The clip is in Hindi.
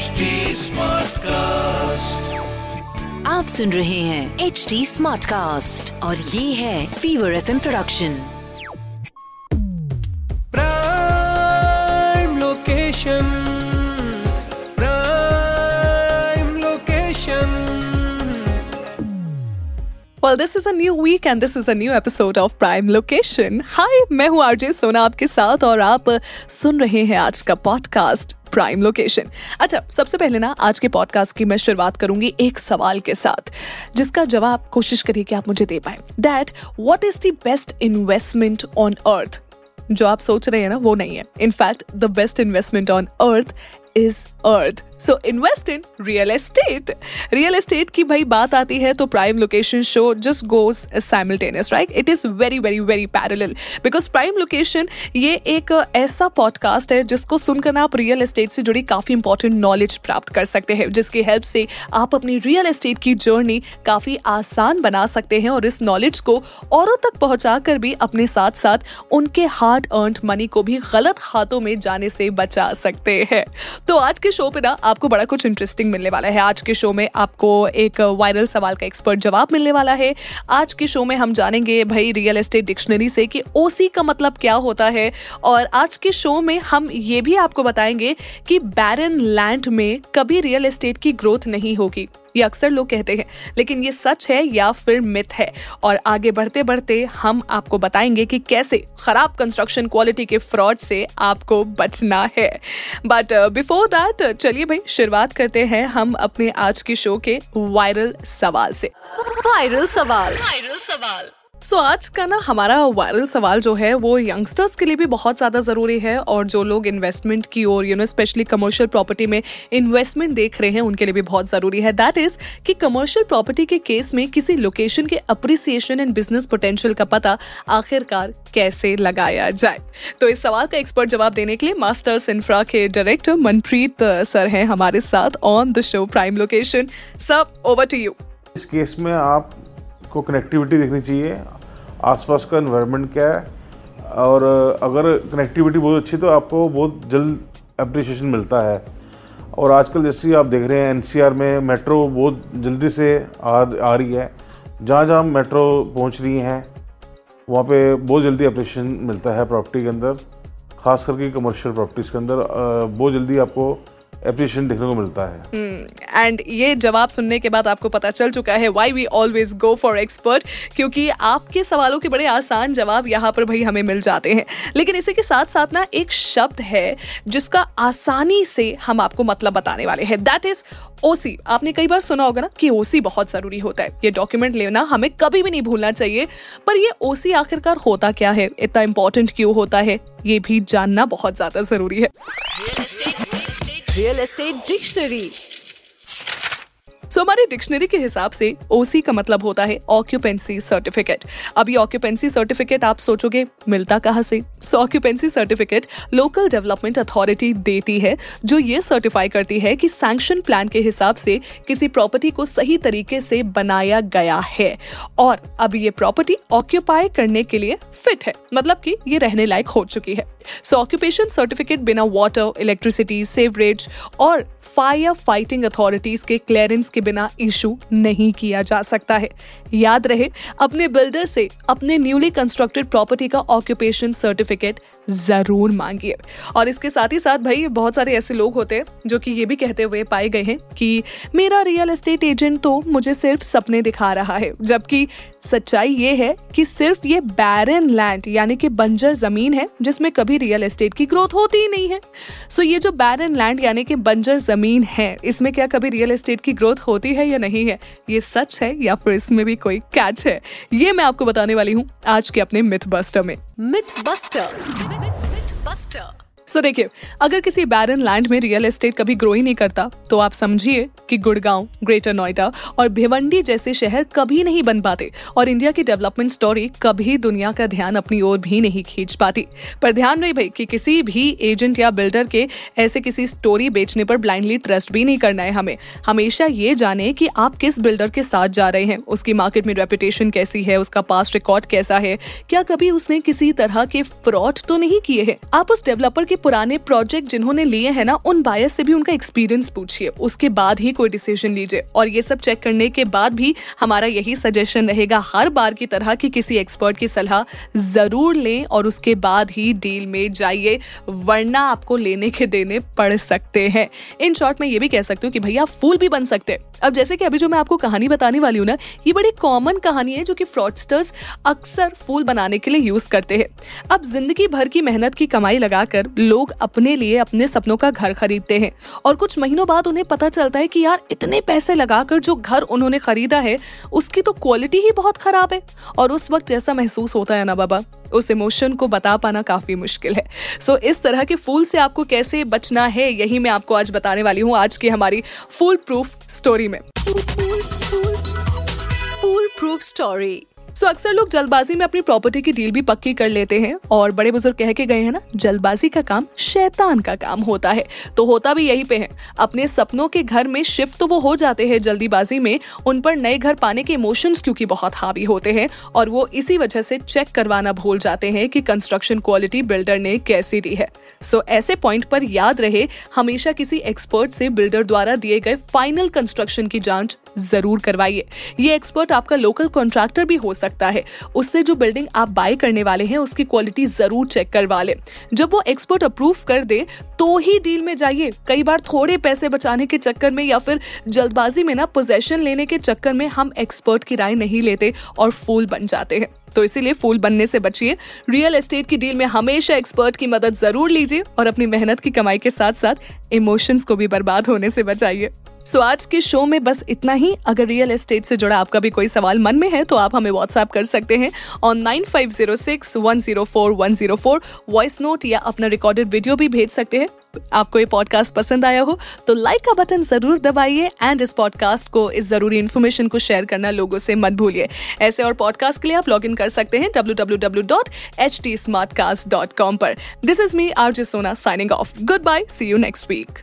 HD कास्ट आप सुन रहे हैं एच डी स्मार्ट कास्ट और ये है Fever F production prime location. Well, this is a new week and this is a new episode of Prime Location. Hi, मैं हूँ आरजे सोना आपके साथ और आप सुन रहे हैं आज का पॉडकास्ट प्राइम लोकेशन अच्छा सबसे पहले ना आज के पॉडकास्ट की मैं शुरुआत करूँगी एक सवाल के साथ जिसका जवाब कोशिश करिए कि आप मुझे दे पाए. That what is the best investment on earth जो आप सोच रहे हैं ना वो नहीं है. In fact the best investment on earth is earth so invest in real estate real estate की भाई बात आती है तो prime location show just goes simultaneous right it is very very very parallel because prime location ये एक ऐसा पॉडकास्ट है जिसको सुनकर आप रियल एस्टेट से जुड़ी काफ़ी इंपॉर्टेंट नॉलेज प्राप्त कर सकते हैं, जिसकी हेल्प से आप अपनी रियल एस्टेट की जर्नी काफ़ी आसान बना सकते हैं और इस नॉलेज को औरों तक पहुँचा कर भी अपने साथ साथ उनके हार्ड अर्न मनी को भी गलत हाथों में जाने से बचा सकते हैं। तो आज के शो पे ना आपको बड़ा कुछ इंटरेस्टिंग मिलने वाला है। आज के शो में आपको एक वायरल सवाल का एक्सपर्ट जवाब मिलने वाला है। आज के शो में हम जानेंगे भाई रियल एस्टेट डिक्शनरी से कि ओसी का मतलब क्या होता है। और आज के शो में हम ये भी आपको बताएँगे कि बैरन लैंड में कभी रियल एस्टेट की ग्रोथ नहीं होगी। ये अक्सर लोग कहते हैं लेकिन ये सच है या फिर मिथ है? और आगे बढ़ते बढ़ते हम आपको बताएँगे कि कैसे खराब कंस्ट्रक्शन क्वालिटी के फ्रॉड से आपको बचना है। बट बिफोर दैट चलिए भाई शुरुआत करते हैं हम अपने आज के शो के वायरल सवाल से। वायरल सवाल। वायरल सवाल। सो so, आज का ना हमारा वायरल सवाल जो है वो यंगस्टर्स के लिए भी बहुत ज़्यादा ज़रूरी है और जो लोग इन्वेस्टमेंट की ओर you know specially commercial property में इन्वेस्टमेंट देख रहे हैं उनके लिए भी बहुत ज़रूरी है। दैट इज़ कि कमर्शियल प्रॉपर्टी के केस में किसी लोकेशन के अप्रिसिएशन एंड बिज़नेस पोटेंशियल का पता आखिरकार कैसे लगाया जाए। तो इस सवाल का एक्सपर्ट जवाब देने के लिए मास्टर्स इंफ्रा के डायरेक्टर मनप्रीत सर हैं हमारे साथ on the show prime location सब ओवर टू यू इस केस में आपको कनेक्टिविटी देखनी चाहिए। आसपास का इन्वायरमेंट क्या है? और अगर कनेक्टिविटी बहुत अच्छी तो आपको बहुत जल्द अप्रिसिएशन मिलता है। और आजकल जैसे आप देख रहे हैं एनसीआर में मेट्रो बहुत जल्दी से आ आ रही है। जहाँ जहाँ मेट्रो पहुँच रही हैं, वहाँ पे बहुत जल्दी अप्रिसिएशन मिलता है प्रॉपर्टी के अंदर। खास करके कमर्शियल प्रॉपर्टीज़ के अंदर बहुत जल्दी आपको अप्रिसिएशन देखने को मिलता है। एंड ये जवाब सुनने के बाद आपको पता चल चुका है why we always go for expert क्योंकि आपके सवालों के बड़े आसान जवाब यहाँ पर भाई हमें मिल जाते हैं। लेकिन इसी के साथ साथ ना एक शब्द है जिसका आसानी से हम आपको मतलब बताने वाले हैं। दैट इज़ ओसी आपने कई बार सुना होगा ना कि ओसी बहुत ज़रूरी होता है। ये डॉक्यूमेंट लेना हमें कभी भी नहीं भूलना चाहिए। पर ये ओसी आखिरकार होता क्या है? इतना इंपॉर्टेंट क्यों होता है? ये भी जानना बहुत ज़्यादा ज़रूरी है। रियल एस्टेट डिक्शनरी सो हमारे डिक्शनरी के हिसाब से ओसी का मतलब होता है ऑक्यूपेंसी सर्टिफिकेट ये ऑक्यूपेंसी सर्टिफिकेट आप सोचोगे, मिलता कहाँ से? So occupancy certificate local development authority देती है, जो ये सर्टिफाई करती है कि सैंक्शन प्लान के हिसाब से किसी प्रॉपर्टी को सही तरीके से बनाया गया है। और अब ये प्रॉपर्टी ऑक्यूपाई करने के लिए फिट है मतलब कि ये रहने लायक हो चुकी है। सो ऑक्यूपेशन सर्टिफिकेट बिना वाटर इलेक्ट्रिसिटी सेवरेज और फायर फाइटिंग अथॉरिटीज के क्लियरेंस के बिना इशू नहीं किया जा सकता है। याद रहे, अपने बिल्डर से अपने न्यूली कंस्ट्रक्टेड प्रॉपर्टी का ऑक्यूपेशन सर्टिफिकेट ज़रूर मांगिए। और इसके साथ ही साथ भाई, बहुत सारे ऐसे लोग होते हैं जो कि ये भी कहते हुए पाए गए हैं कि मेरा रियल एस्टेट एजेंट तो मुझे सिर्फ़ सपने दिखा रहा है, जबकि सच्चाई ये है कि सिर्फ़ ये बैरन लैंड यानी कि बंजर ज़मीन है, जिसमें कभी रियल एस्टेट की ग्रोथ होती ही नहीं है। सो ये जो बैरन लैंड यानी कि बंजर ज़मीन है, इसमें क्या कभी रियल एस्टेट की ग्रोथ होती है या नहीं है? ये सच है या फिर इसमें भी कोई कैच है? ये मैं आपको बताने वाली हूँ आज के अपने मिथ बस्टर में मिथ बस्टर सो देखिए, अगर किसी बैरन लैंड में रियल एस्टेट कभी ग्रो ही नहीं करता तो आप समझिए कि गुड़गांव ग्रेटर नोएडा और भिवंडी जैसे शहर कभी नहीं बन पाते और इंडिया की डेवलपमेंट स्टोरी कभी दुनिया का ध्यान अपनी ओर भी नहीं खींच पाती। पर ध्यान रहे भाई कि किसी भी एजेंट या बिल्डर के ऐसे किसी स्टोरी बेचने पर ब्लाइंडली ट्रस्ट भी नहीं करना है हमें। हमेशा ये जाने कि आप किस बिल्डर के साथ जा रहे हैं, उसकी मार्केट में रेपुटेशन कैसी है, उसका पास्ट रिकॉर्ड कैसा है, क्या कभी उसने किसी तरह के फ्रॉड तो नहीं किए हैं? आप उस डेवलपर के पुराने प्रोजेक्ट जिन्होंने लिए हैं ना, उन बायर्स से भी उनका एक्सपीरियंस पूछिए। उसके बाद ही कोई डिसीज़न लीजिए। और ये सब चेक करने के बाद भी हमारा यही सजेशन रहेगा हर बार की तरह कि किसी एक्सपर्ट की सलाह ज़रूर लें और उसके बाद ही डील में जाइए, वरना आपको लेने के देने पड़ सकते हैं। इन शॉर्ट में ये भी कह सकती हूँ कि भैया फूल भी बन सकते हैं। अब जैसे कि अभी जो मैं आपको कहानी बताने वाली हूँ ना, ये बड़ी कॉमन कहानी है जो कि फ्रॉडस्टर्स अक्सर फूल बनाने के लिए यूज़ करते हैं। अब ज़िंदगी भर की मेहनत की कमाई लगाकर लोग अपने लिए अपने सपनों का घर खरीदते हैं। और कुछ महीनों बाद उन्हें पता चलता है कि यार, इतने पैसे लगाकर जो घर उन्होंने खरीदा है, उसकी तो क्वालिटी ही बहुत खराब है। और उस वक्त जैसा महसूस होता है ना बाबा, उस इमोशन को बता पाना काफ़ी मुश्किल है। सो इस तरह के फूल से आपको कैसे बचना है, यही मैं आपको आज बताने वाली हूँ आज की हमारी फूल प्रूफ स्टोरी में। फूल प्रूफ स्टोरी सो अक्सर लोग जल्दबाजी में अपनी प्रॉपर्टी की डील भी पक्की कर लेते हैं और बड़े बुज़ुर्ग कह के गए हैं ना जल्दबाजी का काम शैतान का काम होता है। तो होता भी यही पे है। अपने सपनों के घर में शिफ्ट तो वो हो जाते हैं जल्दीबाजी में उन पर नए घर पाने के इमोशंस क्योंकि बहुत हावी होते हैं और वो इसी वजह से चेक करवाना भूल जाते हैं कि कंस्ट्रक्शन क्वालिटी बिल्डर ने कैसी दी है। सो so, ऐसे पॉइंट पर याद रहे हमेशा किसी एक्सपर्ट से बिल्डर द्वारा दिए गए फाइनल कंस्ट्रक्शन की जाँच ज़रूर करवाइए। ये एक्सपर्ट आपका लोकल कॉन्ट्रैक्टर भी हो सकता है। उससे जो बिल्डिंग आप बाय करने वाले हैं, उसकी क्वालिटी ज़रूर चेक करवा ले। जब वो एक्सपर्ट अप्रूव कर दे तो ही डील में जाइए। कई बार थोड़े पैसे बचाने के चक्कर में या फिर जल्दबाजी में ना पोजेशन लेने के चक्कर में हम एक्सपर्ट की राय नहीं लेते और फूल बन जाते हैं। तो इसीलिए फूल बनने से बचिए। रियल एस्टेट की डील में हमेशा एक्सपर्ट की मदद ज़रूर लीजिए और अपनी मेहनत की कमाई के साथ साथ इमोशंस को भी बर्बाद होने से बचाइए। सो so, आज के शो में बस इतना ही। अगर रियल एस्टेट से जुड़ा आपका भी कोई सवाल मन में है तो आप हमें व्हाट्सएप कर सकते हैं on nine five zero six one zero four one zero four voice note या अपना रिकॉर्डेड वीडियो भी भेज सकते हैं। आपको ये पॉडकास्ट पसंद आया हो तो लाइक का बटन ज़रूर दबाइए एंड इस पॉडकास्ट को इस ज़रूरी इन्फॉर्मेशन को शेयर करना लोगों से मत भूलिए। ऐसे और पॉडकास्ट के लिए आप लॉग इन कर सकते हैं डब्ल्यू पर। This is me R Sona signing off goodbye see you next week